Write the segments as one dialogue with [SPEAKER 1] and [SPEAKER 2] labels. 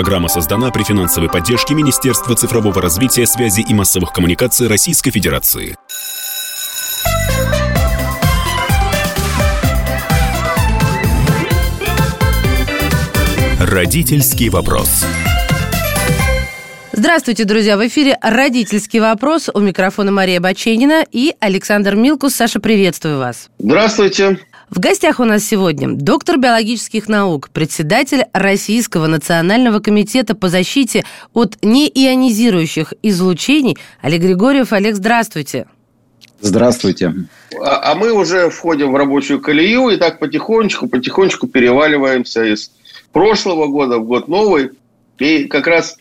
[SPEAKER 1] Программа создана при финансовой поддержке Министерства цифрового развития, связи и массовых коммуникаций Российской Федерации. Родительский вопрос.
[SPEAKER 2] Здравствуйте, друзья! В эфире «Родительский вопрос». У микрофона Мария Баченина и Александр Милкус. Саша, приветствую вас.
[SPEAKER 3] Здравствуйте.
[SPEAKER 2] В гостях у нас сегодня доктор биологических наук, председатель Российского национального комитета по защите от неионизирующих излучений Олег Григорьев. Олег, здравствуйте.
[SPEAKER 4] Здравствуйте.
[SPEAKER 3] А, а мы уже входим в рабочую колею и так потихонечку, потихонечку переваливаемся из прошлого года в год новый. И как раз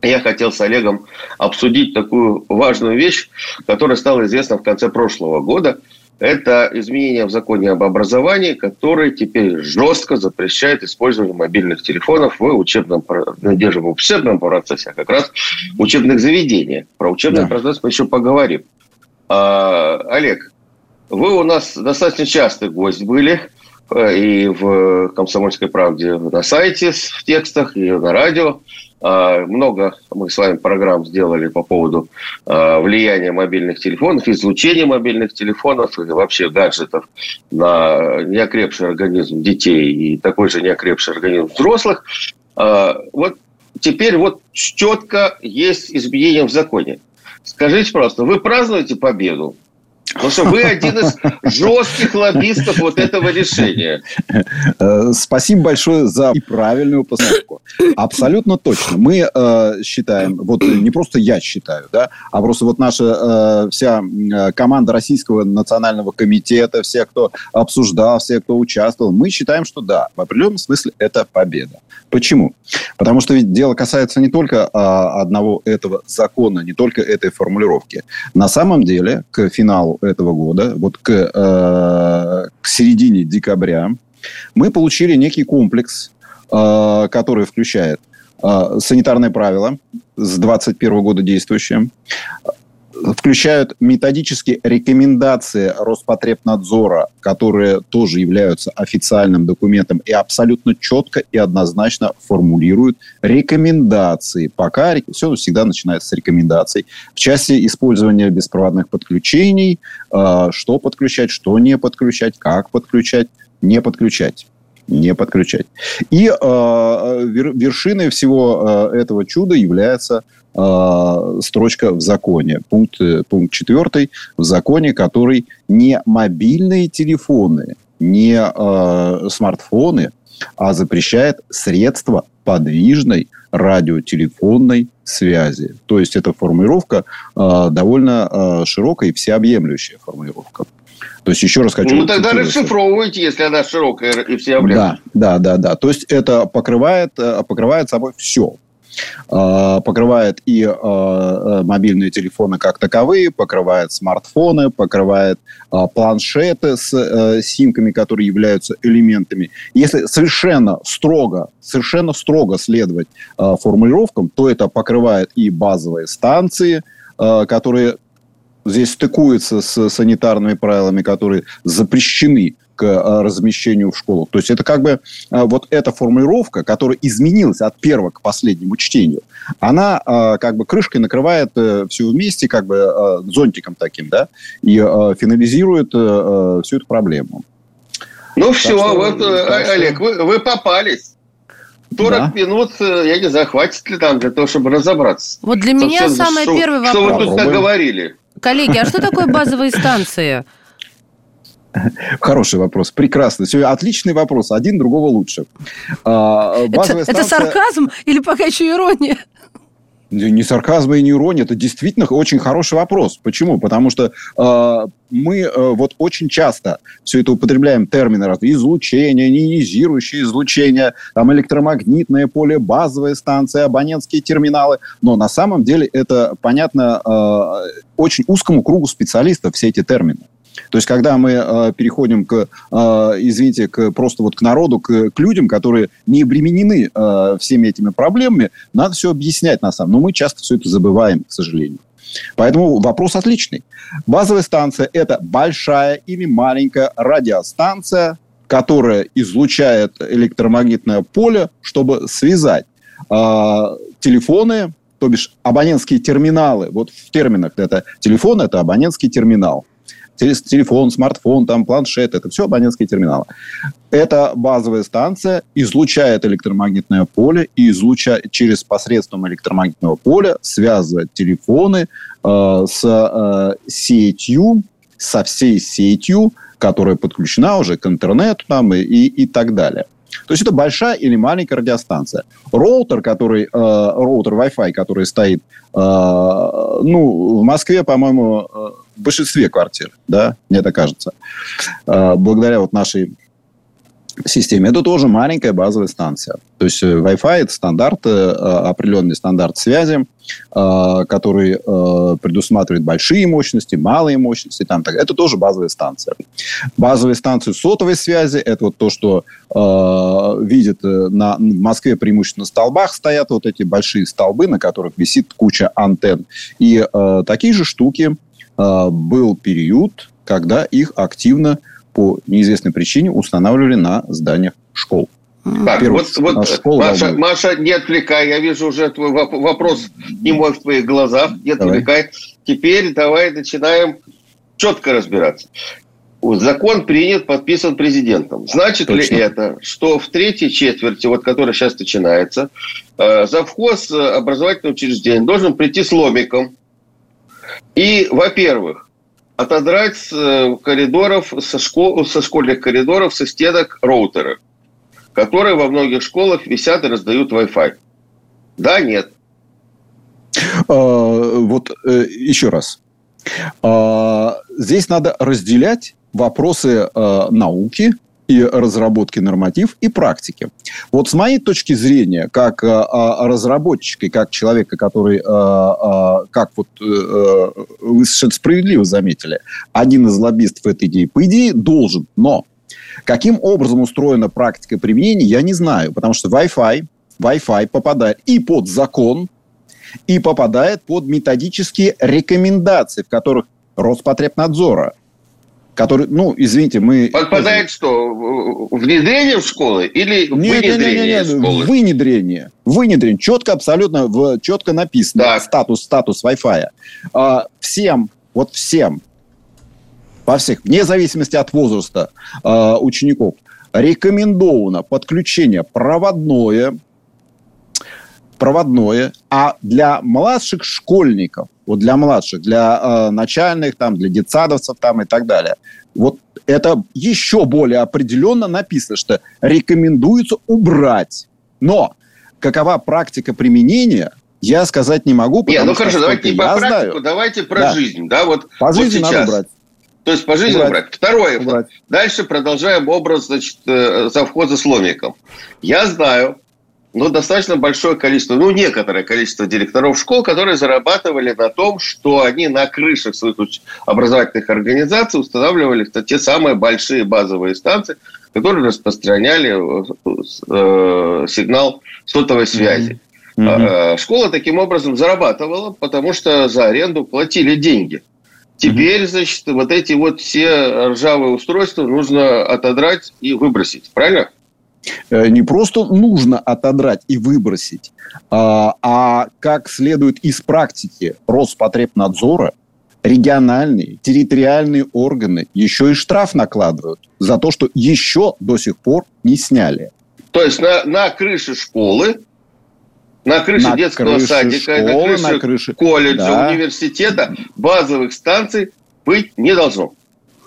[SPEAKER 3] я хотел с Олегом обсудить такую важную вещь, которая стала известна в конце прошлого года – это изменение в законе об образовании, которое теперь жестко запрещает использование мобильных телефонов в учебном, ну, даже в учебном процессе, а как раз в учебных заведениях. Про учебный да. процесс мы еще поговорим. А, Олег, вы у нас достаточно частый гость были э, и в «Комсомольской правде» на сайте в текстах, и на радио. А, много мы с вами программ сделали по поводу а, влияния мобильных телефонов, излучения мобильных телефонов и вообще гаджетов на неокрепший организм детей и такой же неокрепший организм взрослых. А, вот теперь вот четко есть изменения в законе. Скажите просто, вы празднуете победу? Потому что вы один из жестких лоббистов вот этого решения.
[SPEAKER 4] Э, спасибо большое за правильную постановку. Абсолютно точно. Мы э, считаем, вот не просто я считаю, да, а просто вот наша э, вся э, команда Российского национального комитета, все, кто обсуждал, все, кто участвовал, мы считаем, что да, в определенном смысле это победа. Почему? Потому что ведь дело касается не только а, одного этого закона, не только этой формулировки. На самом деле, к финалу этого года, вот к, э, к середине декабря, мы получили некий комплекс, э, который включает э, санитарные правила с 2021 года действующие, включают методические рекомендации Роспотребнадзора, которые тоже являются официальным документом и абсолютно четко и однозначно формулируют рекомендации. Пока все всегда начинается с рекомендаций. В части использования беспроводных подключений, э, что подключать, что не подключать, как подключать, не подключать не подключать. И э, вершиной всего э, этого чуда является э, строчка в законе, пункт, э, пункт четвертый в законе, который не мобильные телефоны, не э, смартфоны, а запрещает средства подвижной радиотелефонной связи. То есть эта формулировка э, довольно э, широкая и всеобъемлющая формулировка. То есть, еще раз хочу...
[SPEAKER 3] Ну, тогда расшифровывайте, если она широкая и всеобъемлющая.
[SPEAKER 4] Да, да, да, да. То есть, это покрывает, э, покрывает собой все. Э, покрывает и э, мобильные телефоны как таковые, покрывает смартфоны, покрывает планшеты с симками, которые являются элементами. Если совершенно строго, совершенно строго следовать формулировкам, то это покрывает и базовые станции, которые здесь стыкуется с санитарными правилами, которые запрещены к а, размещению в школах. То есть это как бы а, вот эта формулировка, которая изменилась от первого к последнему чтению, она а, как бы крышкой накрывает э, все вместе, как бы зонтиком таким, да, и финализирует э, всю эту проблему.
[SPEAKER 3] Ну так все, что, вот, э, так Олег, что... вы, вы попались. 40 да. минут, я не знаю, хватит ли там для того, чтобы разобраться.
[SPEAKER 2] Вот для меня самый первый вопрос.
[SPEAKER 3] Что вы тут наговорили?
[SPEAKER 2] Коллеги, а что такое базовые станции?
[SPEAKER 4] Хороший вопрос, прекрасно. Все, отличный вопрос, один другого лучше.
[SPEAKER 2] А, это, станция... это сарказм или пока еще ирония?
[SPEAKER 4] Не сарказм и не ирония, это действительно очень хороший вопрос. Почему? Потому что э, мы э, вот очень часто все это употребляем термины разные. Излучение, неонизирующее излучение, там электромагнитное поле, базовые станции, абонентские терминалы. Но на самом деле это понятно э, очень узкому кругу специалистов все эти термины. То есть, когда мы э, переходим к, э, извините, к, просто вот к народу, к, к людям, которые не обременены э, всеми этими проблемами, надо все объяснять на самом. Но мы часто все это забываем, к сожалению. Поэтому вопрос отличный. Базовая станция – это большая или маленькая радиостанция, которая излучает электромагнитное поле, чтобы связать телефоны, то бишь абонентские терминалы, вот в терминах это телефон, это абонентский терминал телефон, смартфон, там, планшет, это все абонентские терминалы. Это базовая станция излучает электромагнитное поле и излучает через посредством электромагнитного поля связывает телефоны э, с э, сетью, со всей сетью, которая подключена уже к интернету там, и, и, и так далее. То есть это большая или маленькая радиостанция. Роутер, который, э, роутер Wi-Fi, который стоит, э, ну, в Москве, по-моему, э, в большинстве квартир, да, мне так кажется, э, благодаря вот нашей системе. Это тоже маленькая базовая станция. То есть э, Wi-Fi это стандарт, э, определенный стандарт связи, э, который предусматривает большие мощности, малые мощности. Там, так. Это тоже базовая станция. Базовые станции сотовой связи это вот то, что э, видят на, в Москве преимущественно столбах стоят вот эти большие столбы, на которых висит куча антенн. И э, такие же штуки э, был период, когда их активно по неизвестной причине устанавливали на зданиях школ.
[SPEAKER 3] Так, Первый, вот, вот школа Маша, Маша, не отвлекай, я вижу уже твой вопрос не мой в твоих глазах, не давай. отвлекай. Теперь давай начинаем четко разбираться. Закон принят, подписан президентом. Значит Точно. ли это, что в третьей четверти, вот которая сейчас начинается, э, завхоз образовательного учреждения должен прийти с ломиком и, во-первых, отодрать с э, коридоров, со, школ, со школьных коридоров, со стенок роутеры, которые во многих школах висят и раздают Wi-Fi. Да, нет.
[SPEAKER 4] А, вот э, еще раз. А, здесь надо разделять вопросы э, науки и разработки норматив и практики. Вот с моей точки зрения, как э, разработчика и как человека, который, э, э, как вот вы совершенно справедливо заметили, один из лоббистов этой идеи, по идее, должен, но каким образом устроена практика применения, я не знаю, потому что Wi-Fi, Wi-Fi попадает и под закон, и попадает под методические рекомендации, в которых Роспотребнадзора который, ну, извините, мы...
[SPEAKER 3] Подпадает что? Внедрение в школы или нет, внедрение нет, нет, нет, школы?
[SPEAKER 4] Вынедрение. Вынедрение. Четко, абсолютно, в, четко написано. Так. Статус, статус Wi-Fi. А, всем, вот всем, во всех, вне зависимости от возраста а, учеников, рекомендовано подключение проводное, проводное, а для младших школьников, вот для младших, для э, начальных, там, для детсадовцев там, и так далее, вот это еще более определенно написано, что рекомендуется убрать. Но какова практика применения, я сказать не могу.
[SPEAKER 3] Нет, ну хорошо, давайте не по практику, знаю. давайте про да. жизнь. Да, вот,
[SPEAKER 4] по жизни вот сейчас. надо убрать.
[SPEAKER 3] То есть по жизни убрать. убрать. Второе. Убрать. Дальше продолжаем образ значит, э, совхоза с ломиком. Я знаю, ну, достаточно большое количество, ну, некоторое количество директоров школ, которые зарабатывали на том, что они на крышах своих образовательных организаций устанавливали те самые большие базовые станции, которые распространяли э, сигнал сотовой связи. Mm-hmm. Школа таким образом зарабатывала, потому что за аренду платили деньги. Теперь, значит, вот эти вот все ржавые устройства нужно отодрать и выбросить. Правильно?
[SPEAKER 4] Э, не просто нужно отодрать и выбросить, а, а как следует из практики Роспотребнадзора, региональные, территориальные органы еще и штраф накладывают за то, что еще до сих пор не сняли.
[SPEAKER 3] То есть на, на крыше школы, на крыше на детского крыше садика, школы, на крыше, на крыше колледжа, да. университета базовых станций быть не должно.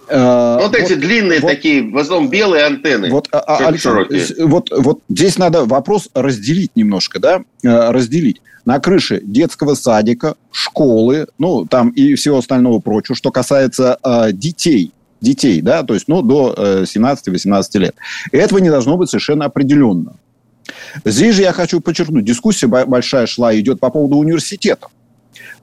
[SPEAKER 4] Э,
[SPEAKER 3] вот, вот эти длинные вот, такие, в основном белые антенны.
[SPEAKER 4] Вот, а, а Александр, вот, вот здесь надо вопрос разделить немножко, да, э, разделить. На крыше детского садика, школы, ну, там и всего остального прочего, что касается э, детей, детей, да, то есть, ну, до э, 17-18 лет. Этого не должно быть совершенно определенно. Здесь же я хочу подчеркнуть, дискуссия большая шла, идет по поводу университетов.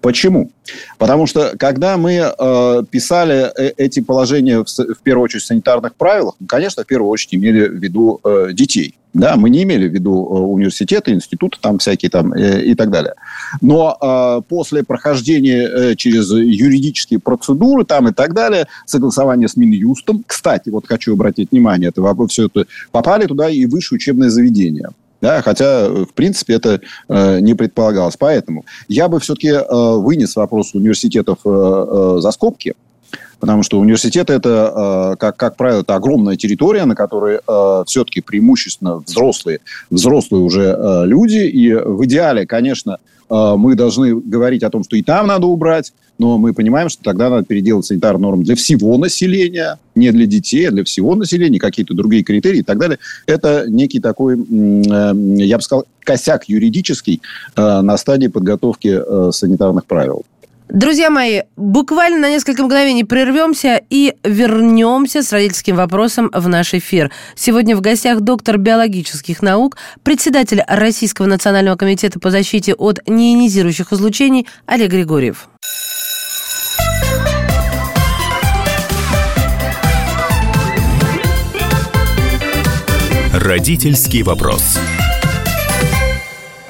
[SPEAKER 4] Почему? Потому что когда мы э, писали э, эти положения в, в первую очередь в санитарных правилах, мы, конечно, в первую очередь имели в виду э, детей. Да, мы не имели в виду э, университеты, институты там всякие там э, и так далее. Но э, после прохождения э, через юридические процедуры там и так далее, согласование с Минюстом, кстати, вот хочу обратить внимание, это все это попали туда и высшие учебные заведения. Да, хотя, в принципе, это э, не предполагалось. Поэтому я бы все-таки э, вынес вопрос университетов э, э, за скобки, потому что университет это, э, как, как правило, это огромная территория, на которой э, все-таки преимущественно взрослые, взрослые уже э, люди, и в идеале, конечно, мы должны говорить о том, что и там надо убрать, но мы понимаем, что тогда надо переделать санитарные нормы для всего населения, не для детей, а для всего населения, какие-то другие критерии и так далее. Это некий такой, я бы сказал, косяк юридический на стадии подготовки санитарных правил.
[SPEAKER 2] Друзья мои, буквально на несколько мгновений прервемся и вернемся с родительским вопросом в наш эфир. Сегодня в гостях доктор биологических наук, председатель Российского национального комитета по защите от неионизирующих излучений Олег Григорьев.
[SPEAKER 1] Родительский вопрос.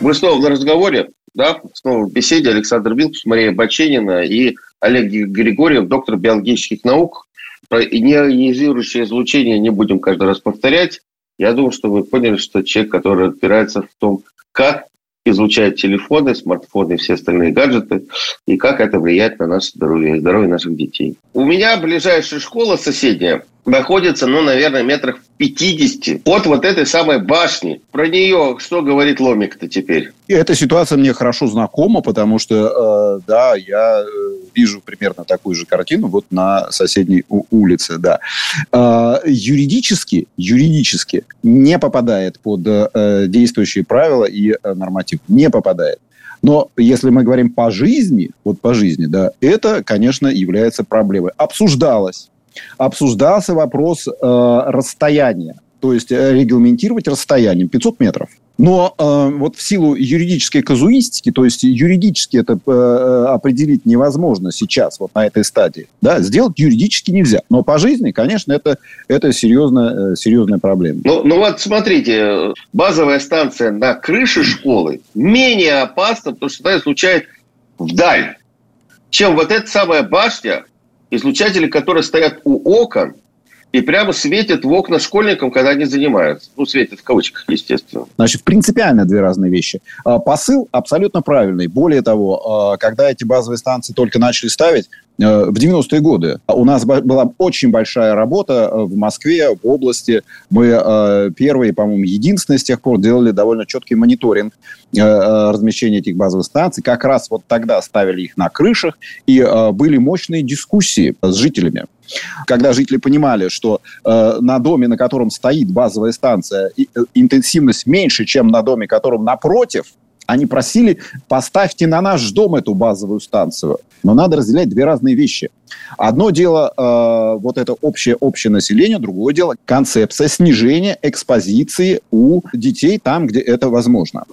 [SPEAKER 3] Мы снова на разговоре. Да, снова в беседе Александр Вилкус, Мария Баченина и Олег Григорьев, доктор биологических наук. Про неионизирующее излучение не будем каждый раз повторять. Я думаю, что вы поняли, что человек, который разбирается в том, как излучают телефоны, смартфоны и все остальные гаджеты, и как это влияет на наше здоровье и здоровье наших детей. У меня ближайшая школа соседняя находится, ну, наверное, метрах в 50 от вот этой самой башни. Про нее что говорит Ломик-то теперь?
[SPEAKER 4] И эта ситуация мне хорошо знакома, потому что, э, да, я э, вижу примерно такую же картину вот на соседней улице, да. Э, юридически, юридически не попадает под э, действующие правила и э, норматив. Не попадает. Но если мы говорим по жизни, вот по жизни, да, это, конечно, является проблемой. Обсуждалось обсуждался вопрос э, расстояния, то есть э, регламентировать расстоянием 500 метров. Но э, вот в силу юридической казуистики, то есть юридически это э, определить невозможно сейчас, вот на этой стадии, да, сделать юридически нельзя. Но по жизни, конечно, это, это серьезная, э, серьезная проблема.
[SPEAKER 3] Ну, ну вот смотрите, базовая станция на крыше школы менее опасна, потому что она излучает вдаль, чем вот эта самая башня, излучатели, которые стоят у окон и прямо светят в окна школьникам, когда они занимаются. Ну, светят в кавычках, естественно.
[SPEAKER 4] Значит, принципиально две разные вещи. А, посыл абсолютно правильный. Более того, а, когда эти базовые станции только начали ставить, в 90-е годы у нас была очень большая работа в Москве, в области. Мы первые, по-моему, единственные с тех пор делали довольно четкий мониторинг размещения этих базовых станций. Как раз вот тогда ставили их на крышах, и были мощные дискуссии с жителями когда жители понимали, что э, на доме, на котором стоит базовая станция, и, э, интенсивность меньше, чем на доме, котором напротив, они просили, поставьте на наш дом эту базовую станцию. Но надо разделять две разные вещи. Одно дело э, вот это общее, общее население, другое дело концепция снижения экспозиции у детей там, где это возможно.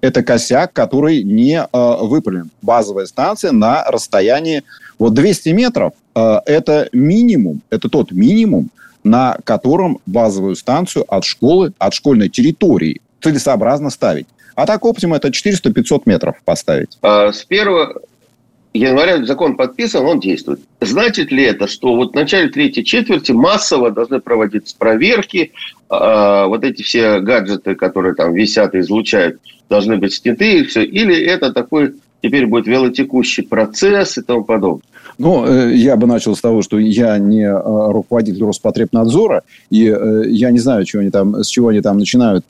[SPEAKER 4] Это косяк, который не э, выправлен. Базовая станция на расстоянии вот 200 метров э, это минимум, это тот минимум, на котором базовую станцию от школы, от школьной территории целесообразно ставить. А так оптим это 400-500 метров поставить.
[SPEAKER 3] А с 1 января закон подписан, он действует. Значит ли это, что вот в начале третьей четверти массово должны проводиться проверки, а, вот эти все гаджеты, которые там висят и излучают, должны быть сняты и все? Или это такой теперь будет велотекущий процесс и тому подобное.
[SPEAKER 4] Ну, э, я бы начал с того, что я не э, руководитель Роспотребнадзора, и э, я не знаю, чего они там, с чего они там начинают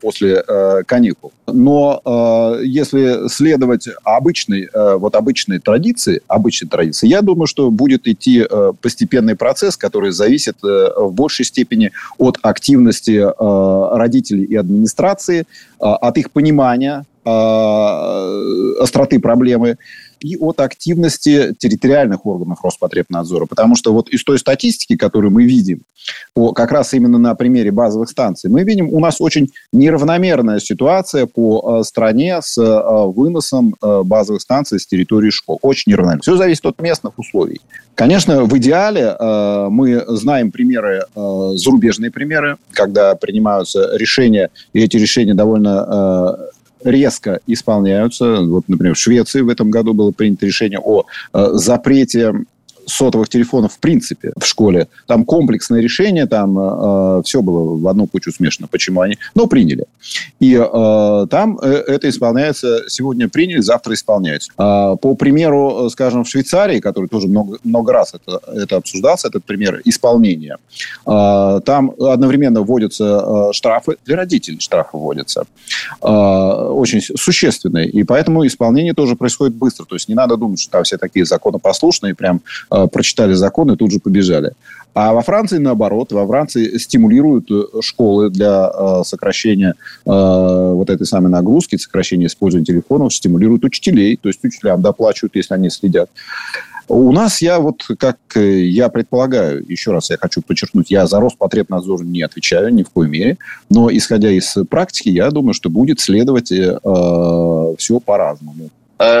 [SPEAKER 4] после каникул. Но если следовать обычной, вот обычной традиции, обычной традиции, я думаю, что будет идти постепенный процесс, который зависит в большей степени от активности родителей и администрации, от их понимания остроты проблемы и от активности территориальных органов Роспотребнадзора. Потому что вот из той статистики, которую мы видим, как раз именно на примере базовых станций, мы видим, у нас очень неравномерная ситуация по э, стране с э, выносом базовых станций с территории школ. Очень неравномерно. Все зависит от местных условий. Конечно, в идеале мы знаем примеры, зарубежные примеры, когда принимаются решения, и эти решения довольно резко исполняются. Вот, например, в Швеции в этом году было принято решение о э, запрете сотовых телефонов в принципе в школе. Там комплексное решение, там э, все было в одну кучу смешано. Почему они? Но приняли. И э, там э, это исполняется, сегодня приняли, завтра исполняется. Э, по примеру, скажем, в Швейцарии, который тоже много, много раз это, это обсуждался, этот пример исполнения, э, там одновременно вводятся э, штрафы, для родителей штрафы вводятся, э, очень существенные. И поэтому исполнение тоже происходит быстро. То есть не надо думать, что там все такие законопослушные, прям э, прочитали закон и тут же побежали. А во Франции, наоборот, во Франции стимулируют э, школы для э, сокращения э, вот этой самой нагрузки, сокращения использования телефонов, стимулируют учителей, то есть учителям доплачивают, если они следят. У нас я вот, как э, я предполагаю, еще раз я хочу подчеркнуть, я за Роспотребнадзор не отвечаю ни в коей мере, но исходя из практики, я думаю, что будет следовать э, все по-разному.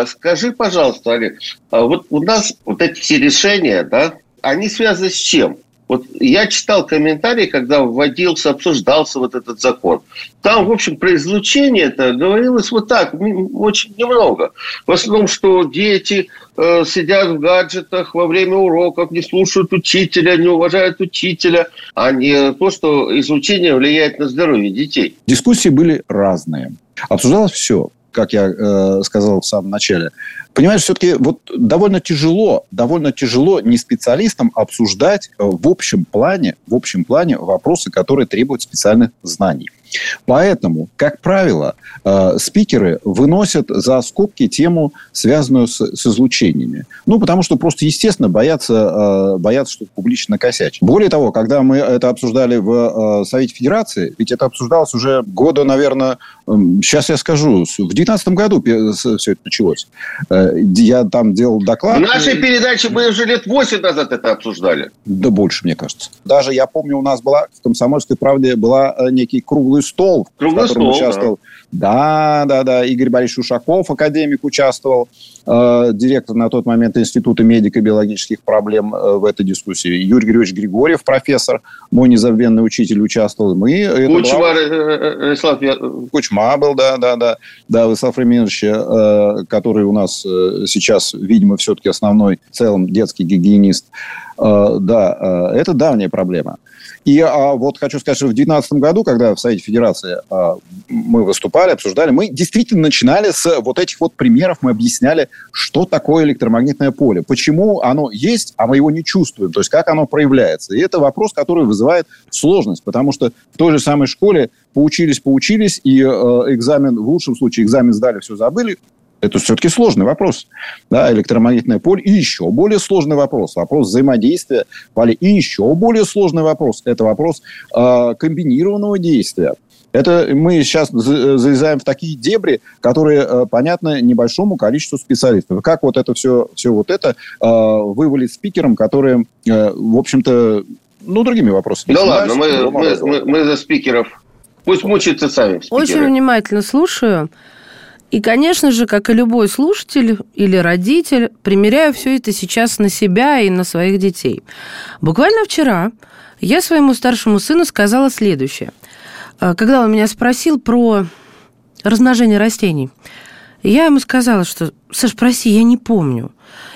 [SPEAKER 3] Скажи, пожалуйста, Олег, а вот у нас вот эти все решения, да, они связаны с чем? Вот я читал комментарии, когда вводился, обсуждался вот этот закон. Там, в общем, про излучение это говорилось вот так, очень немного. В основном, что дети э, сидят в гаджетах во время уроков, не слушают учителя, не уважают учителя, а не то, что излучение влияет на здоровье детей.
[SPEAKER 4] Дискуссии были разные. Обсуждалось все как я э, сказал в самом начале. Понимаешь, все-таки вот довольно тяжело, довольно тяжело не специалистам обсуждать э, в общем плане, в общем плане вопросы, которые требуют специальных знаний. Поэтому, как правило, э, спикеры выносят за скобки тему, связанную с, с излучениями. Ну, потому что просто, естественно, боятся, э, боятся что-то публично накосячить. Более того, когда мы это обсуждали в э, Совете Федерации, ведь это обсуждалось уже года, наверное, сейчас я скажу, в 2019 году все это началось. Я там делал доклад.
[SPEAKER 3] В нашей передаче мы уже лет 8 назад это обсуждали.
[SPEAKER 4] Да больше, мне кажется. Даже я помню, у нас была в «Комсомольской правде» была некий круглый стол,
[SPEAKER 3] Круглый в котором стол,
[SPEAKER 4] участвовал. Да. да, да, да. Игорь Борисович Ушаков, академик, участвовал. Э, директор на тот момент Института медико-биологических проблем э, в этой дискуссии. Юрий Григорьевич Григорьев, профессор, мой незабвенный учитель, участвовал. Мы,
[SPEAKER 3] Кучма, была... Э, Вячеслав...
[SPEAKER 4] Кучма был, да, да, да. Да, Вячеслав Реминович, который у нас сейчас, видимо, все-таки основной в целом детский гигиенист. Да, это давняя проблема. И а, вот хочу сказать, что в 2019 году, когда в Совете Федерации а, мы выступали, обсуждали, мы действительно начинали с вот этих вот примеров, мы объясняли, что такое электромагнитное поле, почему оно есть, а мы его не чувствуем, то есть как оно проявляется. И это вопрос, который вызывает сложность, потому что в той же самой школе поучились, поучились, и э, экзамен, в лучшем случае экзамен сдали, все забыли, это все-таки сложный вопрос. Да, электромагнитное поле. И еще более сложный вопрос. Вопрос взаимодействия поля. И еще более сложный вопрос. Это вопрос э, комбинированного действия. Это мы сейчас залезаем в такие дебри, которые э, понятны небольшому количеству специалистов. Как вот это все, все вот это э, вывалить спикером, которые, э, в общем-то, ну, другими вопросами.
[SPEAKER 3] Да ладно, мы, мы, мы, мы за спикеров. Пусть мучаются сами спикеры.
[SPEAKER 2] Очень внимательно слушаю. И, конечно же, как и любой слушатель или родитель, примеряю все это сейчас на себя и на своих детей. Буквально вчера я своему старшему сыну сказала следующее. А, когда он меня спросил про размножение растений, я ему сказала, что, Саш, проси, я не помню.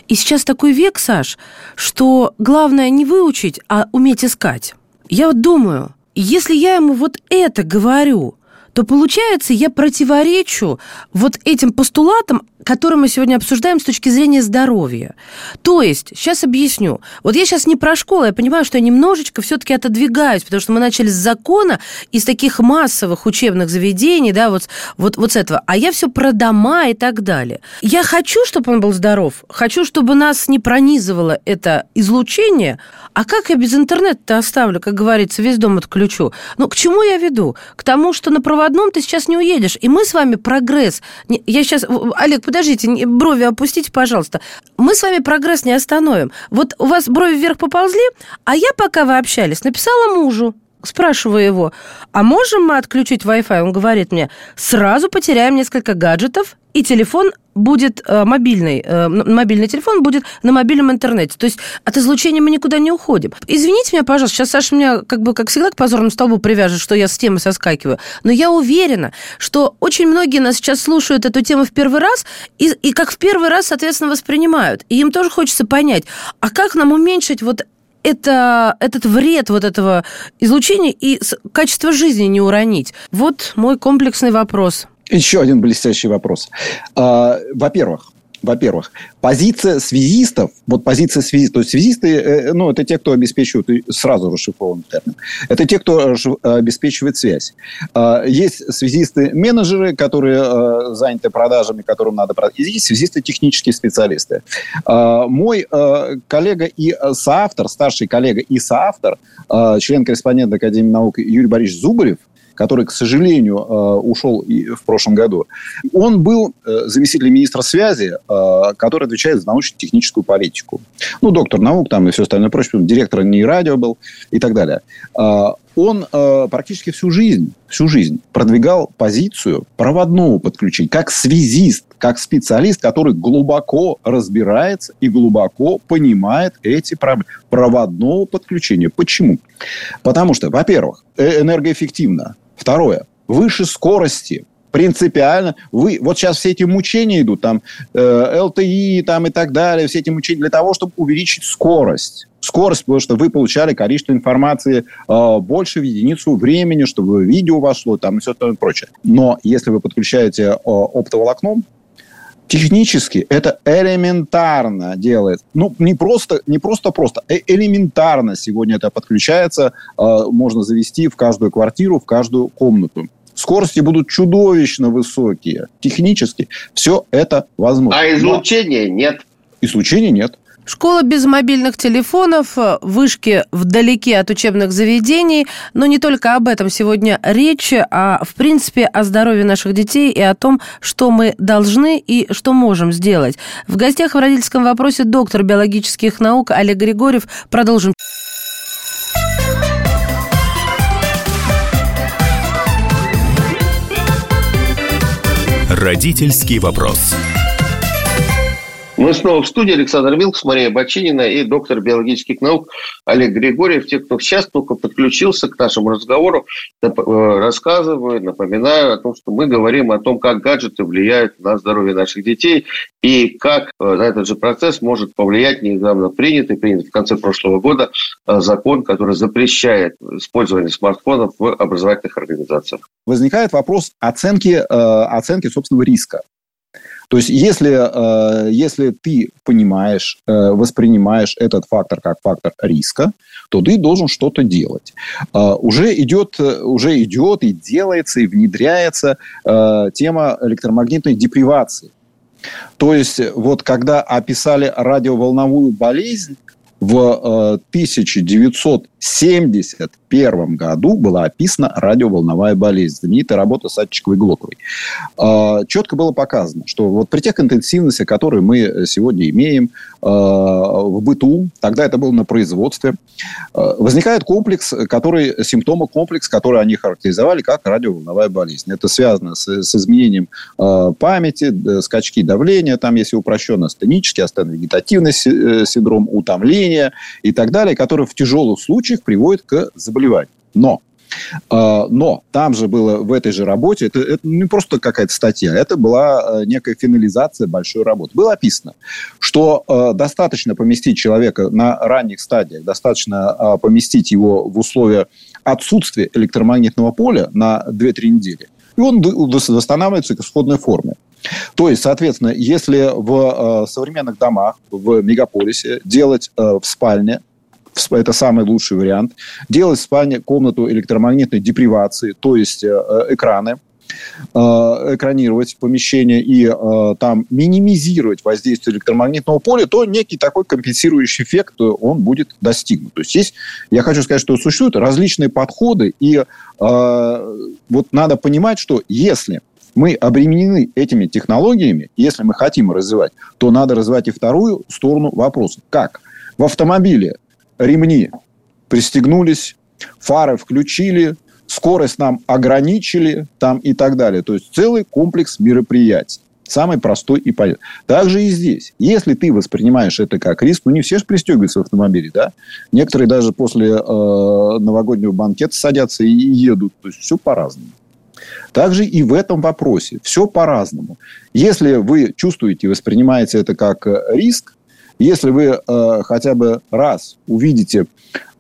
[SPEAKER 2] И сейчас такой век, Саш, что главное не выучить, а уметь искать. Я вот думаю, если я ему вот это говорю, то получается, я противоречу вот этим постулатам, которые мы сегодня обсуждаем с точки зрения здоровья. То есть, сейчас объясню. Вот я сейчас не про школу, я понимаю, что я немножечко все-таки отодвигаюсь, потому что мы начали с закона, из таких массовых учебных заведений, да, вот, вот, вот с этого. А я все про дома и так далее. Я хочу, чтобы он был здоров, хочу, чтобы нас не пронизывало это излучение, а как я без интернета-то оставлю, как говорится, весь дом отключу? Ну, к чему я веду? К тому, что на проводном ты сейчас не уедешь. И мы с вами прогресс. Я сейчас... Олег, подождите, брови опустите, пожалуйста. Мы с вами прогресс не остановим. Вот у вас брови вверх поползли, а я, пока вы общались, написала мужу. Спрашиваю его, а можем мы отключить Wi-Fi? Он говорит мне, сразу потеряем несколько гаджетов, и телефон будет э, мобильный, э, мобильный телефон будет на мобильном интернете. То есть от излучения мы никуда не уходим. Извините меня, пожалуйста, сейчас Саша меня, как бы, как всегда, к позорному столбу привяжет, что я с темы соскакиваю. Но я уверена, что очень многие нас сейчас слушают эту тему в первый раз и, и как в первый раз, соответственно, воспринимают. И им тоже хочется понять, а как нам уменьшить вот это, этот вред вот этого излучения и качество жизни не уронить? Вот мой комплексный вопрос.
[SPEAKER 4] Еще один блестящий вопрос. А, во-первых, во-первых, позиция связистов, вот позиция связистов, то есть связисты, э, ну, это те, кто обеспечивает, сразу расшифрован термин, это те, кто обеспечивает связь. А, есть связисты-менеджеры, которые э, заняты продажами, которым надо продать, есть связисты-технические специалисты. А, мой э, коллега и соавтор, старший коллега и соавтор, член-корреспондент Академии наук Юрий Борисович Зубарев, который, к сожалению, э, ушел в прошлом году, он был э, заместителем министра связи, э, который отвечает за научно-техническую политику. Ну, доктор наук там и все остальное прочее, директор не радио был и так далее. Он практически всю жизнь, всю жизнь продвигал позицию проводного подключения, как связист, как специалист, который глубоко разбирается и глубоко понимает эти проблемы проводного подключения. Почему? Потому что, во-первых, энергоэффективно. Второе. Выше скорости принципиально. Вы, вот сейчас все эти мучения идут, там, э, ЛТИ там, и так далее, все эти мучения для того, чтобы увеличить скорость. Скорость, потому что вы получали количество информации э, больше в единицу времени, чтобы видео вошло там, и все остальное прочее. Но если вы подключаете э, оптоволокном, Технически это элементарно делает. Ну, не просто, не просто просто, э элементарно сегодня это подключается, э, можно завести в каждую квартиру, в каждую комнату. Скорости будут чудовищно высокие. Технически все это возможно.
[SPEAKER 3] А излучения Но... нет.
[SPEAKER 4] Излучения нет.
[SPEAKER 2] Школа без мобильных телефонов, вышки вдалеке от учебных заведений. Но не только об этом сегодня речь, а в принципе о здоровье наших детей и о том, что мы должны и что можем сделать. В гостях в родительском вопросе доктор биологических наук Олег Григорьев. Продолжим.
[SPEAKER 1] Родительский вопрос.
[SPEAKER 3] Мы снова в студии. Александр Милкс, Мария Бочинина и доктор биологических наук Олег Григорьев. Те, кто сейчас только подключился к нашему разговору, э, рассказываю, напоминаю о том, что мы говорим о том, как гаджеты влияют на здоровье наших детей и как э, на этот же процесс может повлиять недавно принятый, принятый в конце прошлого года э, закон, который запрещает использование смартфонов в образовательных организациях.
[SPEAKER 4] Возникает вопрос оценки, оценки собственного риска. То есть, если, э, если ты понимаешь, э, воспринимаешь этот фактор как фактор риска, то ты должен что-то делать. Э, уже идет, уже идет и делается, и внедряется тема электромагнитной депривации. То есть, вот когда описали радиоволновую болезнь, в 1971 году была описана радиоволновая болезнь, знаменитая работа Садчиковой и Глоковой. Четко было показано, что вот при тех интенсивностях, которые мы сегодня имеем в быту, тогда это было на производстве, возникает комплекс, который, симптомы комплекс, который они характеризовали как радиоволновая болезнь. Это связано с, с изменением памяти, скачки давления, там, если упрощенно, астенический, астеновегетативный э, синдром, утомление, давления и так далее, которые в тяжелых случаях приводят к заболеванию. Но а, но там же было в этой же работе, это, это не просто какая-то статья, это была э, некая финализация большой работы. Было описано, что э, достаточно поместить человека на ранних стадиях, достаточно э, поместить его в условия отсутствия электромагнитного поля на 2-3 недели, и он восстанавливается к исходной форме. То есть, соответственно, если в э, современных домах, в мегаполисе делать э, в спальне, это самый лучший вариант, делать в спальне комнату электромагнитной депривации, то есть э, экраны, э, экранировать помещение и э, там минимизировать воздействие электромагнитного поля, то некий такой компенсирующий эффект э, он будет достигнут. То есть есть, я хочу сказать, что существуют различные подходы, и э, вот надо понимать, что если мы обременены этими технологиями, если мы хотим развивать, то надо развивать и вторую сторону вопроса. Как? В автомобиле ремни пристегнулись, фары включили, скорость нам ограничили там и так далее. То есть целый комплекс мероприятий. Самый простой и понятный. Также и здесь. Если ты воспринимаешь это как риск, ну не все же пристегиваются в автомобиле, да? Некоторые даже после э, новогоднего банкета садятся и едут. То есть все по-разному. Также и в этом вопросе. Все по-разному. Если вы чувствуете воспринимаете это как э, риск, если вы э, хотя бы раз увидите э,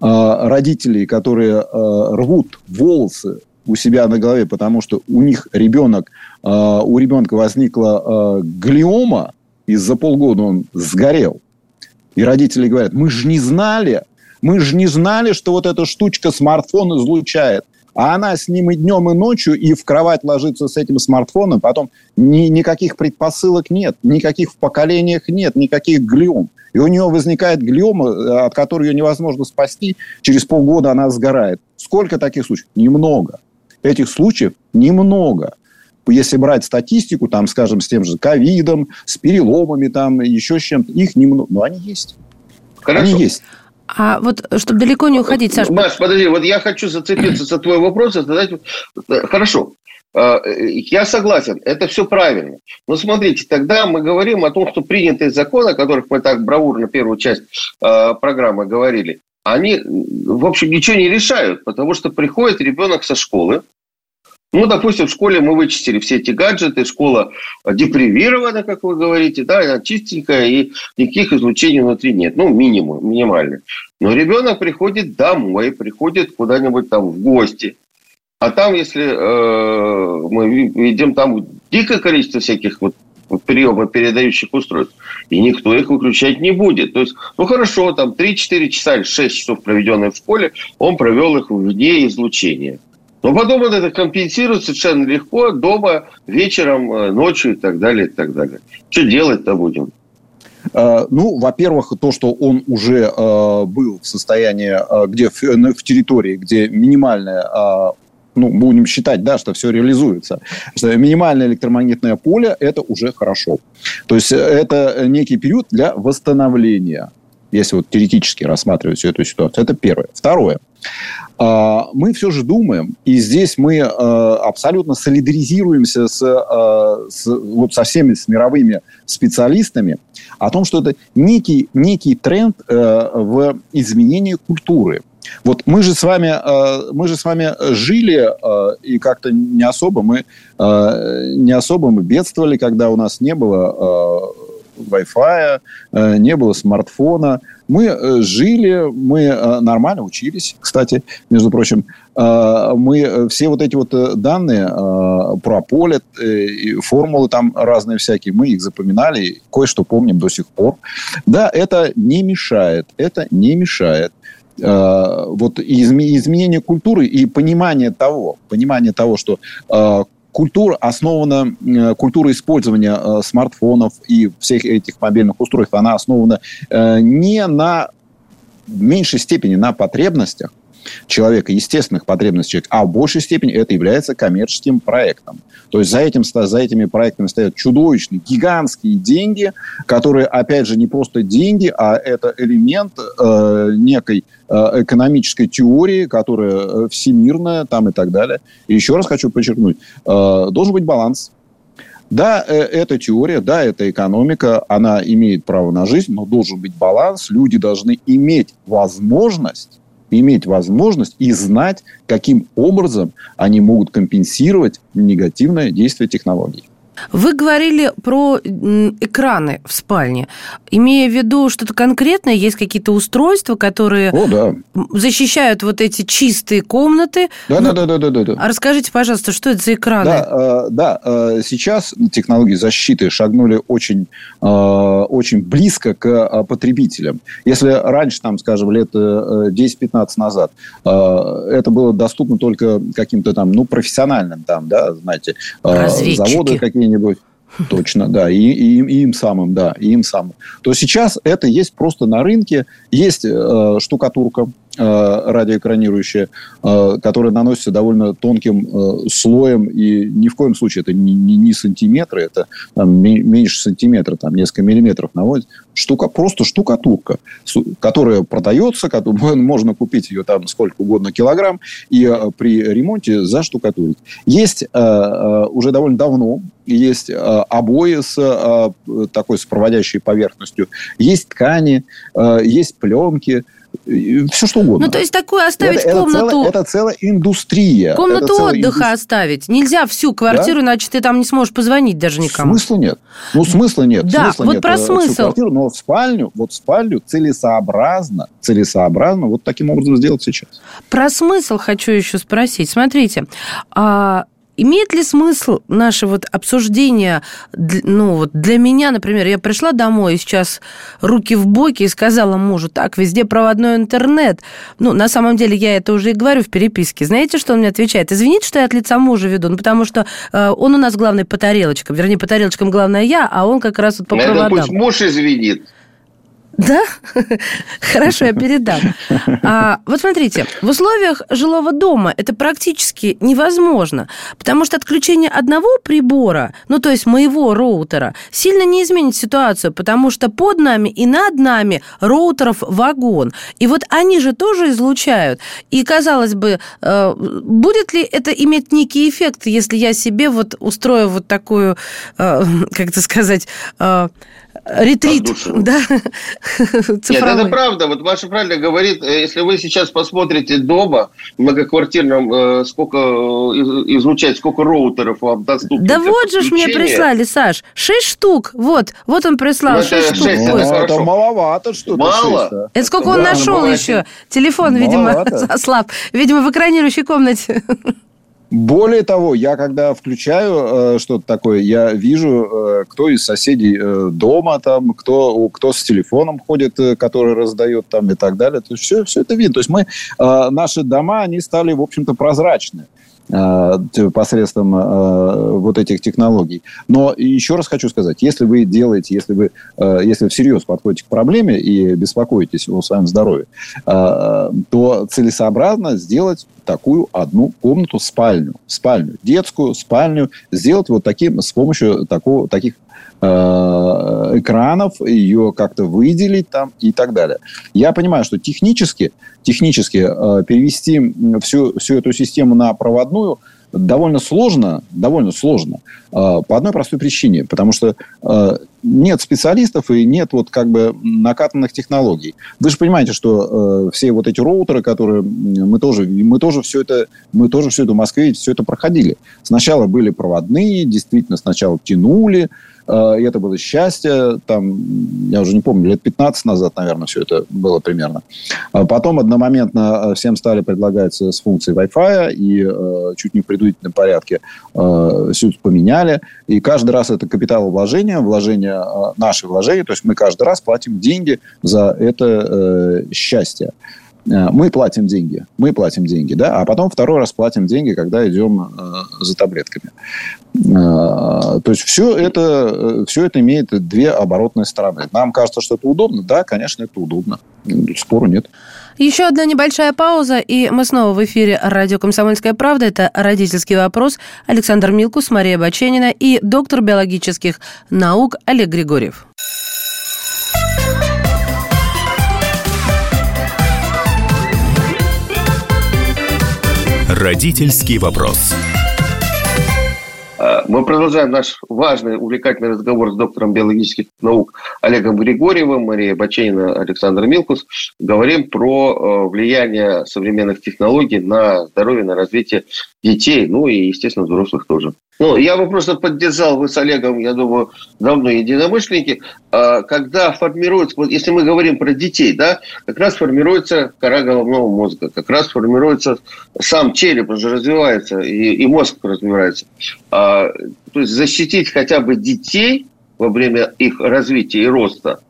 [SPEAKER 4] родителей, которые э, рвут волосы у себя на голове, потому что у них ребенок, э, у ребенка возникла э, глиома, и за полгода он сгорел. И родители говорят, мы же не знали, мы же не знали, что вот эта штучка смартфон излучает. А она с ним и днем, и ночью, и в кровать ложится с этим смартфоном. Потом ни, никаких предпосылок нет, никаких в поколениях нет, никаких глиом. И у нее возникает глиома, э, от которой ее невозможно спасти. Через полгода она сгорает. Сколько таких случаев? Немного. Этих случаев немного. Если брать статистику, там, скажем, с тем же ковидом, с переломами, там, еще с чем-то, их немного. Но они есть.
[SPEAKER 3] Хорошо.
[SPEAKER 4] Они есть.
[SPEAKER 2] А вот, чтобы далеко не уходить, Саша...
[SPEAKER 3] Маш, подожди, вот я хочу зацепиться за твой вопрос и задать... Хорошо, а, я согласен, это все правильно. Но смотрите, тогда мы говорим о том, что принятые законы, о которых мы так бравурно первую часть а, программы говорили, они, в общем, ничего не решают, потому что приходит ребенок со школы, ну, допустим, в школе мы вычистили все эти гаджеты, школа депривирована, как вы говорите, да, она чистенькая, и никаких излучений внутри нет, ну, минимум, минимально. Но ребенок приходит домой, приходит куда-нибудь там в гости, а там, если э, мы видим, там дикое количество всяких вот приемо-передающих устройств, и никто их выключать не будет. То есть, ну хорошо, там 3-4 часа или 6 часов, проведенные в школе, он провел их вне излучения. Но потом он это компенсирует совершенно легко дома, вечером, э, ночью и так далее, и так далее. Что делать-то будем?
[SPEAKER 4] Э, ну, во-первых, то, что он уже э, был в состоянии, э, где в, в территории, где минимальная э, ну, будем считать, да, что все реализуется, что минимальное электромагнитное поле – это уже хорошо. То есть это некий период для восстановления, если вот теоретически рассматривать всю эту ситуацию. Это первое. Второе. А, мы все же думаем, и здесь мы а, абсолютно солидаризируемся с, а, с, вот со всеми с мировыми специалистами о том, что это некий, некий тренд в изменении культуры. Вот мы же с вами, мы же с вами жили и как-то не особо мы не особо мы бедствовали, когда у нас не было Wi-Fi, не было смартфона. Мы э, жили, мы э, нормально учились, кстати, между прочим. Э, мы все вот эти вот данные про поле, формулы там разные всякие, мы их запоминали, кое-что помним до сих пор. Да, это не мешает, это не мешает вот изменение культуры и понимание того, понимание того, что культура основана, э, культура использования э, смартфонов и всех этих мобильных устройств, она основана э, не на в меньшей степени на потребностях, человека, естественных потребностей человека, а в большей степени это является коммерческим проектом. То есть за, этим, за этими проектами стоят чудовищные, гигантские деньги, которые, опять же, не просто деньги, а это элемент э, некой э, экономической теории, которая э, всемирная там и так далее. И еще раз хочу подчеркнуть, э, должен быть баланс. Да, э, это теория, да, это экономика, она имеет право на жизнь, но должен быть баланс. Люди должны иметь возможность иметь возможность и знать, каким образом они могут компенсировать негативное действие технологий.
[SPEAKER 2] Вы говорили про экраны в спальне. Имея в виду что-то конкретное, есть какие-то устройства, которые О, да. защищают вот эти чистые комнаты.
[SPEAKER 4] Да, ну, да, да, да, да, да.
[SPEAKER 2] А расскажите, пожалуйста, что это за экраны?
[SPEAKER 4] Да, э, да э, сейчас технологии защиты шагнули очень, э, очень близко к э, потребителям. Если раньше, там, скажем, лет 10-15 э, назад э, это было доступно только каким-то там, ну, профессиональным, там, да, знаете, заводы какие какие-нибудь. Точно, да, и, и, и им самым, да, и им самым. То сейчас это есть просто на рынке, есть э, штукатурка, радиоэкранирующее, которое наносится довольно тонким слоем, и ни в коем случае это не, не, сантиметры, это там, меньше сантиметра, там несколько миллиметров наводит. Штука, просто штукатурка, которая продается, можно купить ее там сколько угодно килограмм, и при ремонте заштукатурить. Есть уже довольно давно есть обои с такой сопроводящей поверхностью, есть ткани, есть пленки – все что угодно.
[SPEAKER 2] Ну, то есть такую оставить
[SPEAKER 4] это,
[SPEAKER 2] комнату...
[SPEAKER 4] Это целая, это целая индустрия.
[SPEAKER 2] Комнату
[SPEAKER 4] это целая
[SPEAKER 2] отдыха
[SPEAKER 4] индустрия.
[SPEAKER 2] оставить. Нельзя всю квартиру, да? иначе ты там не сможешь позвонить даже никому.
[SPEAKER 4] Смысла нет. Ну, смысла нет.
[SPEAKER 2] Да,
[SPEAKER 4] смысла
[SPEAKER 2] вот
[SPEAKER 4] нет
[SPEAKER 2] про
[SPEAKER 4] всю
[SPEAKER 2] смысл.
[SPEAKER 4] Квартиру, но в спальню, вот в спальню целесообразно, целесообразно вот таким образом сделать сейчас.
[SPEAKER 2] Про смысл хочу еще спросить. Смотрите, а Имеет ли смысл наше вот обсуждение, ну вот для меня, например, я пришла домой и сейчас руки в боки и сказала мужу, так, везде проводной интернет. Ну, на самом деле я это уже и говорю в переписке. Знаете, что он мне отвечает? Извините, что я от лица мужа веду, ну, потому что э, он у нас главный по тарелочкам. Вернее, по тарелочкам главное я, а он как раз вот по
[SPEAKER 3] это
[SPEAKER 2] проводам.
[SPEAKER 3] пусть муж извинит.
[SPEAKER 2] Да? Хорошо, я передам. А, вот смотрите, в условиях жилого дома это практически невозможно, потому что отключение одного прибора, ну то есть моего роутера, сильно не изменит ситуацию, потому что под нами и над нами роутеров вагон. И вот они же тоже излучают. И, казалось бы, э, будет ли это иметь некий эффект, если я себе вот устрою вот такую, э, как это сказать, э, ретрит, да,
[SPEAKER 3] Нет, это правда. Вот Маша правильно говорит, э, если вы сейчас посмотрите дома, в многоквартирном, э, сколько э, из- излучать, сколько роутеров вам доступно.
[SPEAKER 2] Да вот же ж мне прислали, Саш, шесть штук, вот, вот он прислал,
[SPEAKER 3] Ну, это
[SPEAKER 2] шесть штук.
[SPEAKER 3] это
[SPEAKER 4] Ну, это маловато что-то.
[SPEAKER 3] Мало?
[SPEAKER 2] Это сколько он нашел еще? Телефон, видимо, ослаб. Видимо, в экранирующей комнате.
[SPEAKER 4] Более того, я когда включаю э, что-то такое, я вижу, э, кто из соседей э, дома, там, кто, кто с телефоном ходит, э, который раздает там и так далее. То есть все, все это видно. То есть мы, э, наши дома, они стали, в общем-то, прозрачны посредством э, вот этих технологий. Но еще раз хочу сказать, если вы делаете, если вы, э, если всерьез подходите к проблеме и беспокоитесь о своем здоровье, э, то целесообразно сделать такую одну комнату, спальню, спальню, детскую спальню, сделать вот таким, с помощью такого, таких э, экранов, ее как-то выделить там и так далее. Я понимаю, что технически, технически э, перевести всю, всю эту систему на проводную довольно сложно, довольно сложно э, по одной простой причине, потому что э, нет специалистов и нет вот как бы накатанных технологий. Вы же понимаете, что э, все вот эти роутеры, которые мы тоже, мы тоже все это, мы тоже все это в Москве все это проходили. Сначала были проводные, действительно сначала тянули, э, и это было счастье, там, я уже не помню, лет 15 назад, наверное, все это было примерно. А потом одномоментно э, всем стали предлагать э, с функцией Wi-Fi, и э, чуть не в предварительном порядке э, это поменяли. И каждый раз это капиталовложение, вложение, э, наши вложения, то есть мы каждый раз платим деньги за это э, счастье. Э, Мы платим деньги, мы платим деньги, да, а потом второй раз платим деньги, когда идем э, за таблетками. Э, То есть все это, э, все это имеет две оборотные стороны. Нам кажется, что это удобно, да, конечно, это удобно, спору нет.
[SPEAKER 2] Еще одна небольшая пауза, и мы снова в эфире радио «Комсомольская правда». Это «Родительский вопрос». Александр Милкус, Мария Баченина и доктор биологических наук Олег Григорьев.
[SPEAKER 1] Родительский вопрос.
[SPEAKER 3] А, Мы продолжаем наш важный, увлекательный разговор с доктором биологических наук Олегом Григорьевым, Мария Баченина, Александр Милкус. Говорим про э, влияние современных технологий на здоровье, на развитие детей, ну и, естественно, взрослых тоже. Ну, я бы просто поддержал, вы с Олегом, я думаю, давно единомышленники, А, когда формируется, вот если мы говорим про детей, да, как раз формируется кора головного мозга, как раз формируется сам череп, он же развивается, и, и мозг развивается. А, то есть защитить хотя бы детей во время их развития и роста,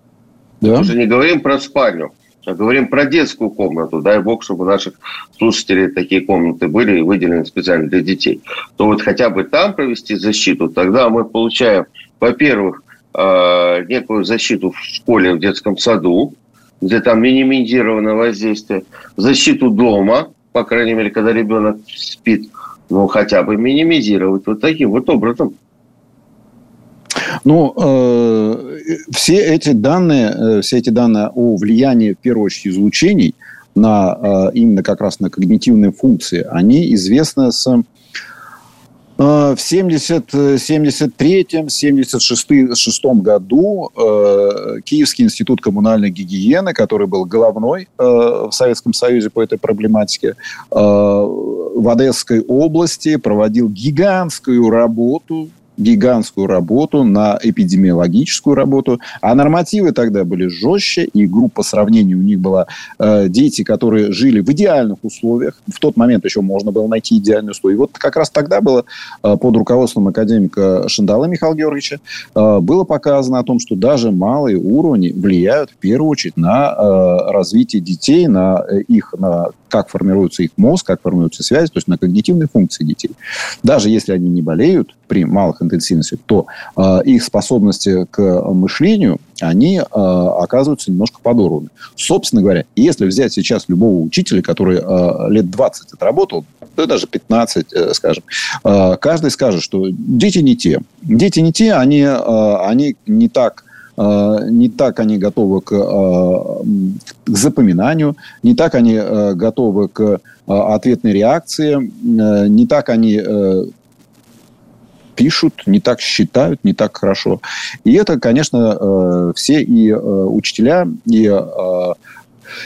[SPEAKER 4] Да?
[SPEAKER 3] мы уже не говорим про спальню, а говорим про детскую комнату. Дай бог, чтобы у наших слушателей такие комнаты были выделены специально для детей. То вот хотя бы там провести защиту, тогда мы получаем, во-первых, э, некую защиту в школе, в детском саду, где там минимизировано воздействие, защиту дома, по крайней мере, когда ребенок спит, ну, хотя бы минимизировать вот таким вот образом.
[SPEAKER 4] Ну, э, все эти данные, э, все эти данные о влиянии, в первую очередь, излучений на э, именно как раз на когнитивные функции, они известны с в 73-76 году э, Киевский институт коммунальной гигиены, который был головной э, в Советском Союзе по этой проблематике, э, в Одесской области проводил гигантскую работу гигантскую работу, на эпидемиологическую работу. А нормативы тогда были жестче, и группа сравнений у них была э, дети, которые жили в идеальных условиях. В тот момент еще можно было найти идеальные условия. И вот как раз тогда было э, под руководством академика Шандала Михаила Георгиевича э, было показано о том, что даже малые уровни влияют в первую очередь на э, развитие детей, на э, их на как формируется их мозг, как формируются связи, то есть на когнитивные функции детей. Даже если они не болеют при малых интенсивностях, то э, их способности к мышлению, они э, оказываются немножко подорваны. Собственно говоря, если взять сейчас любого учителя, который э, лет 20 отработал, да даже 15, э, скажем, э, каждый скажет, что дети не те. Дети не те, они, э, они не так Э, не так они готовы к, э, к запоминанию, не так они э, готовы к ответной реакции, не так они пишут, не так считают, не так хорошо. И это, конечно, все и учителя, и,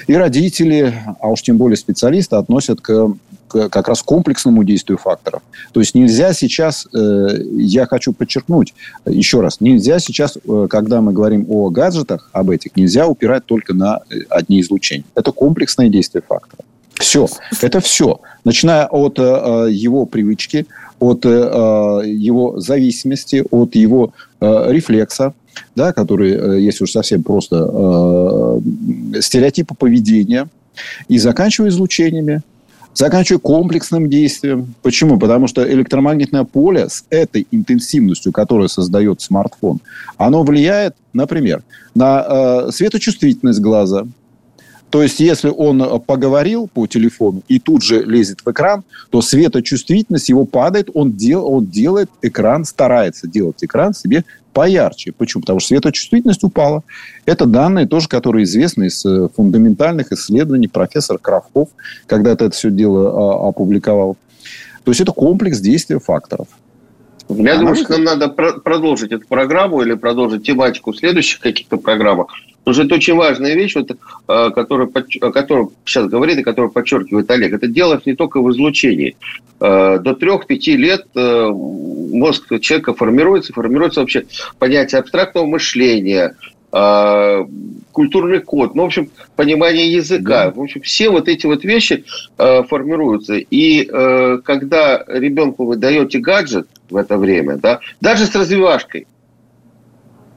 [SPEAKER 4] и родители, а уж тем более специалисты относят к как раз комплексному действию факторов. То есть нельзя сейчас, э, я хочу подчеркнуть еще раз, нельзя сейчас, э, когда мы говорим о гаджетах, об этих, нельзя упирать только на э, одни излучения. Это комплексное действие факторов. Все. Это все. Начиная от э, его привычки, от э, его зависимости, от его э, рефлекса, да, который, если уж совсем просто, э, стереотипы поведения, и заканчивая излучениями, заканчивая комплексным действием. Почему? Потому что электромагнитное поле с этой интенсивностью, которую создает смартфон, оно влияет, например, на э, светочувствительность глаза. То есть, если он поговорил по телефону и тут же лезет в экран, то светочувствительность его падает, он, дел, он делает экран, старается делать экран себе поярче. Почему? Потому что светочувствительность упала. Это данные тоже, которые известны из э, фундаментальных исследований. Профессор Кравков когда-то это все дело а, опубликовал. То есть это комплекс действия факторов.
[SPEAKER 3] Я а думаю, что нам надо продолжить эту программу или продолжить тематику в следующих каких-то программах. Потому что это очень важная вещь, вот, э, которая, о которой сейчас говорит и которую подчеркивает Олег. Это дело не только в излучении. Э, до 3-5 лет э, мозг человека формируется, формируется вообще понятие абстрактного мышления, культурный код, ну, в общем, понимание языка. Да. В общем, все вот эти вот вещи формируются. И когда ребенку вы даете гаджет в это время, да, даже с развивашкой,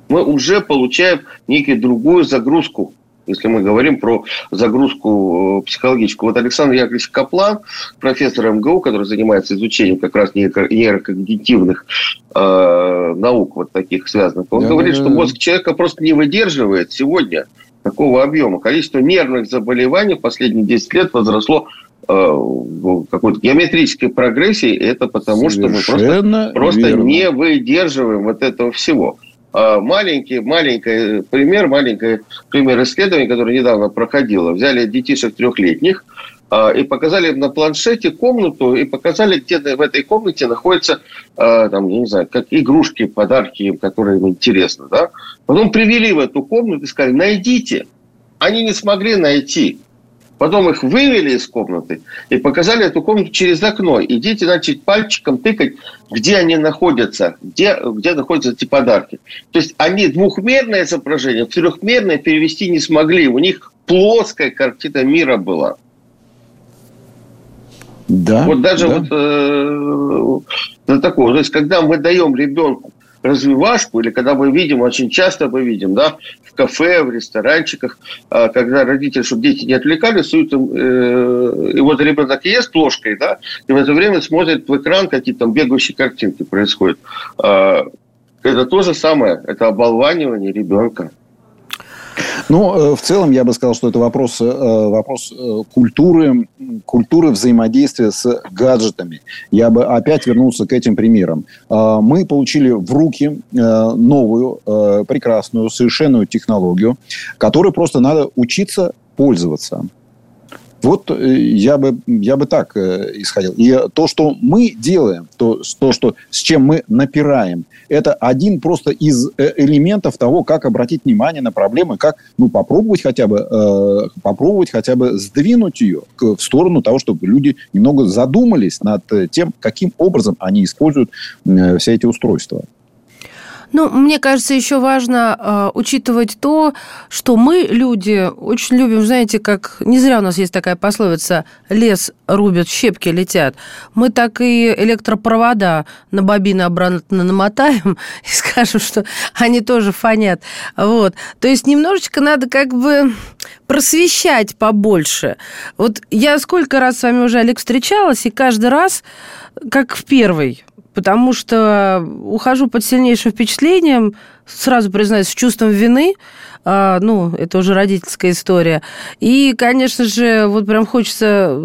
[SPEAKER 3] мы уже получаем некую другую загрузку если мы говорим про загрузку э, психологическую. Вот Александр Яковлевич Каплан, профессор МГУ, который занимается изучением как раз нейрокогнитивных э, наук, вот таких связанных, он да, говорит, да, что мозг человека просто не выдерживает сегодня такого объема. Количество нервных заболеваний в последние 10 лет возросло э, какой-то геометрической прогрессии. Это потому, Совершенно что мы просто, просто не выдерживаем вот этого всего. А, маленький, маленький пример, маленький пример исследования, которое недавно проходило. Взяли детишек трехлетних а, и показали на планшете комнату, и показали, где в этой комнате находятся, а, там, не знаю, как игрушки, подарки, которые им интересны. Да? Потом привели в эту комнату и сказали, найдите. Они не смогли найти. Потом их вывели из комнаты и показали эту комнату через окно. И дети начали пальчиком тыкать, где они находятся, где, где находятся эти подарки. То есть они двухмерное изображение в трехмерное перевести не смогли. У них плоская картина мира была. Да, вот даже да. вот э, такого. То есть, когда мы даем ребенку развивашку, или когда мы видим, очень часто мы видим, да, в кафе, в ресторанчиках, а, когда родители, чтобы дети не отвлекались, суют им, э, и вот ребенок ест ложкой, да, и в это время смотрит в экран, какие там бегающие картинки происходят. А, это то же самое, это оболванивание ребенка.
[SPEAKER 4] Ну, в целом я бы сказал, что это вопрос, вопрос культуры, культуры взаимодействия с гаджетами. Я бы опять вернулся к этим примерам. Мы получили в руки новую, прекрасную, совершенную технологию, которой просто надо учиться пользоваться. Вот э, я бы, я бы так э, исходил. И то, что мы делаем, то, то, что, с чем мы напираем, это один просто из э, элементов того, как обратить внимание на проблемы, как ну, попробовать, хотя бы, э, попробовать хотя бы сдвинуть ее в сторону того, чтобы люди немного задумались над тем, каким образом они используют э, все эти устройства.
[SPEAKER 2] Ну, мне кажется, еще важно э, учитывать то, что мы, люди, очень любим, знаете, как... Не зря у нас есть такая пословица «лес рубят, щепки летят». Мы так и электропровода на бобины обратно намотаем и скажем, что они тоже фонят. Вот. То есть немножечко надо как бы просвещать побольше. Вот я сколько раз с вами уже, Олег, встречалась, и каждый раз как в первый потому что ухожу под сильнейшим впечатлением, сразу признаюсь, с чувством вины, а, ну, это уже родительская история. И, конечно же, вот прям хочется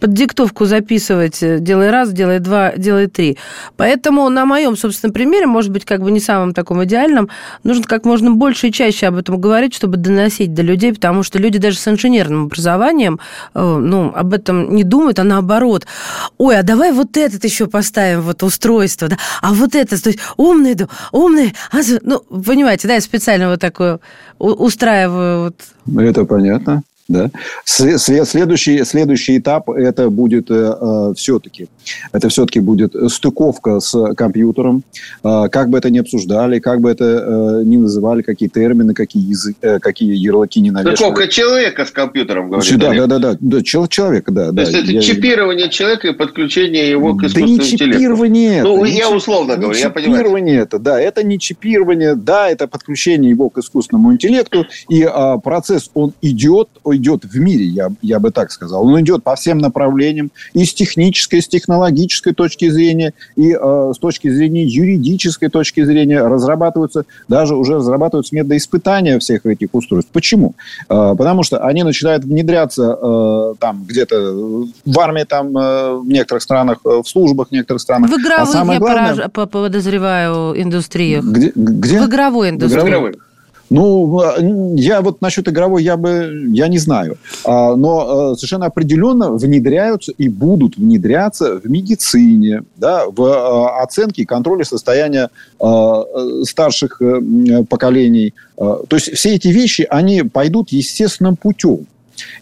[SPEAKER 2] под диктовку записывать «делай раз, делай два, делай три». Поэтому на моем собственном примере, может быть, как бы не самым таком идеальном, нужно как можно больше и чаще об этом говорить, чтобы доносить до людей, потому что люди даже с инженерным образованием, э, ну, об этом не думают, а наоборот. Ой, а давай вот этот еще поставим, вот устройство, да, а вот это, то есть умный, умный, а, ну, понимаете, да, я специально вот такую устраиваю.
[SPEAKER 4] Вот. Это понятно. Да. Следующий, следующий этап это будет э, э все-таки это все-таки будет стыковка с компьютером. Э, как бы это ни обсуждали, как бы это э, ни называли, какие термины, какие, язык, э, какие ярлыки не навешивали.
[SPEAKER 3] Стыковка человека с компьютером,
[SPEAKER 4] говорит. Да, да, да, да, да, человека, да.
[SPEAKER 3] То
[SPEAKER 4] да,
[SPEAKER 3] есть это я... чипирование человека и подключение его к искусственному
[SPEAKER 4] да не чипирование
[SPEAKER 3] интеллекту. Ну, я условно
[SPEAKER 4] не
[SPEAKER 3] говорю,
[SPEAKER 4] я понимаю. Чипирование это, да, это не чипирование, да, это подключение его к искусственному интеллекту, и а, процесс, он идет, идет в мире, я, я бы так сказал. Он идет по всем направлениям, и с технической, с технологической точки зрения, и э, с точки зрения юридической точки зрения разрабатываются, даже уже разрабатываются методы испытания всех этих устройств. Почему? Э, потому что они начинают внедряться э, там где-то в армии, там э, в некоторых странах, э, в службах в некоторых странах.
[SPEAKER 2] В игровых, а самое я главное, подозреваю, индустриях.
[SPEAKER 4] Где, где?
[SPEAKER 2] В игровой индустрии. В игровой.
[SPEAKER 4] Ну, а, я вот насчет игровой я бы, я не знаю. А, но а, совершенно определенно внедряются и будут внедряться в медицине, да, в оценке и контроле состояния старших э, поколений. То есть все эти вещи, они пойдут естественным путем.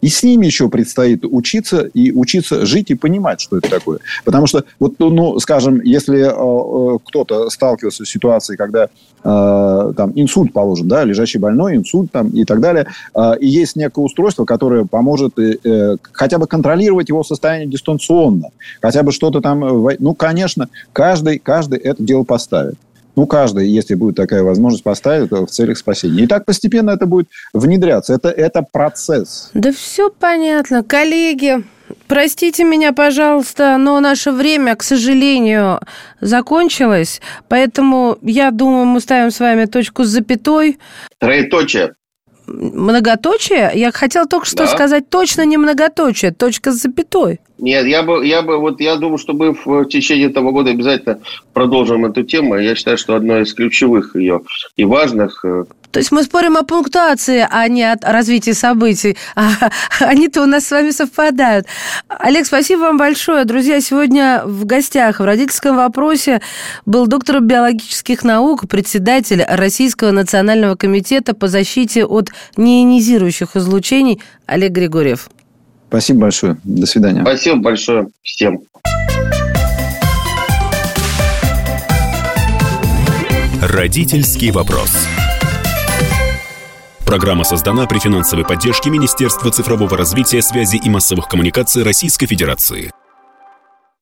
[SPEAKER 4] И с ними еще предстоит учиться и учиться жить и понимать, что это такое. Потому что, вот, ну, скажем, если э, э кто-то сталкивался с ситуацией, когда э, там инсульт положен, да, лежащий больной, инсульт там и так далее, э, и есть некое устройство, которое поможет э, э хотя бы контролировать его состояние дистанционно, хотя бы что-то там, э, ну, конечно, каждый, каждый это дело поставит. Ну, каждый, если будет такая возможность, поставит в целях спасения. И так постепенно это будет внедряться. Это, это процесс.
[SPEAKER 2] Да все понятно. Коллеги, Простите меня, пожалуйста, но наше время, к сожалению, закончилось. Поэтому, я думаю, мы ставим с вами точку с запятой.
[SPEAKER 3] Троеточие
[SPEAKER 2] многоточие? Я хотела только что да. сказать точно не многоточие, точка с запятой.
[SPEAKER 3] Нет, я бы, я бы, вот я думаю, что мы в течение этого года обязательно продолжим эту тему. Я считаю, что одно из ключевых ее и важных э,
[SPEAKER 2] то есть мы спорим о пунктуации, а не о развитии событий. А, они-то у нас с вами совпадают. Олег, спасибо вам большое. Друзья, сегодня в гостях в родительском вопросе был доктор биологических наук, председатель Российского национального комитета по защите от неионизирующих излучений Олег Григорьев.
[SPEAKER 4] Спасибо большое. До свидания.
[SPEAKER 3] Спасибо большое всем.
[SPEAKER 1] Родительский вопрос. Программа создана при финансовой поддержке Министерства цифрового развития, связи и массовых коммуникаций Российской Федерации.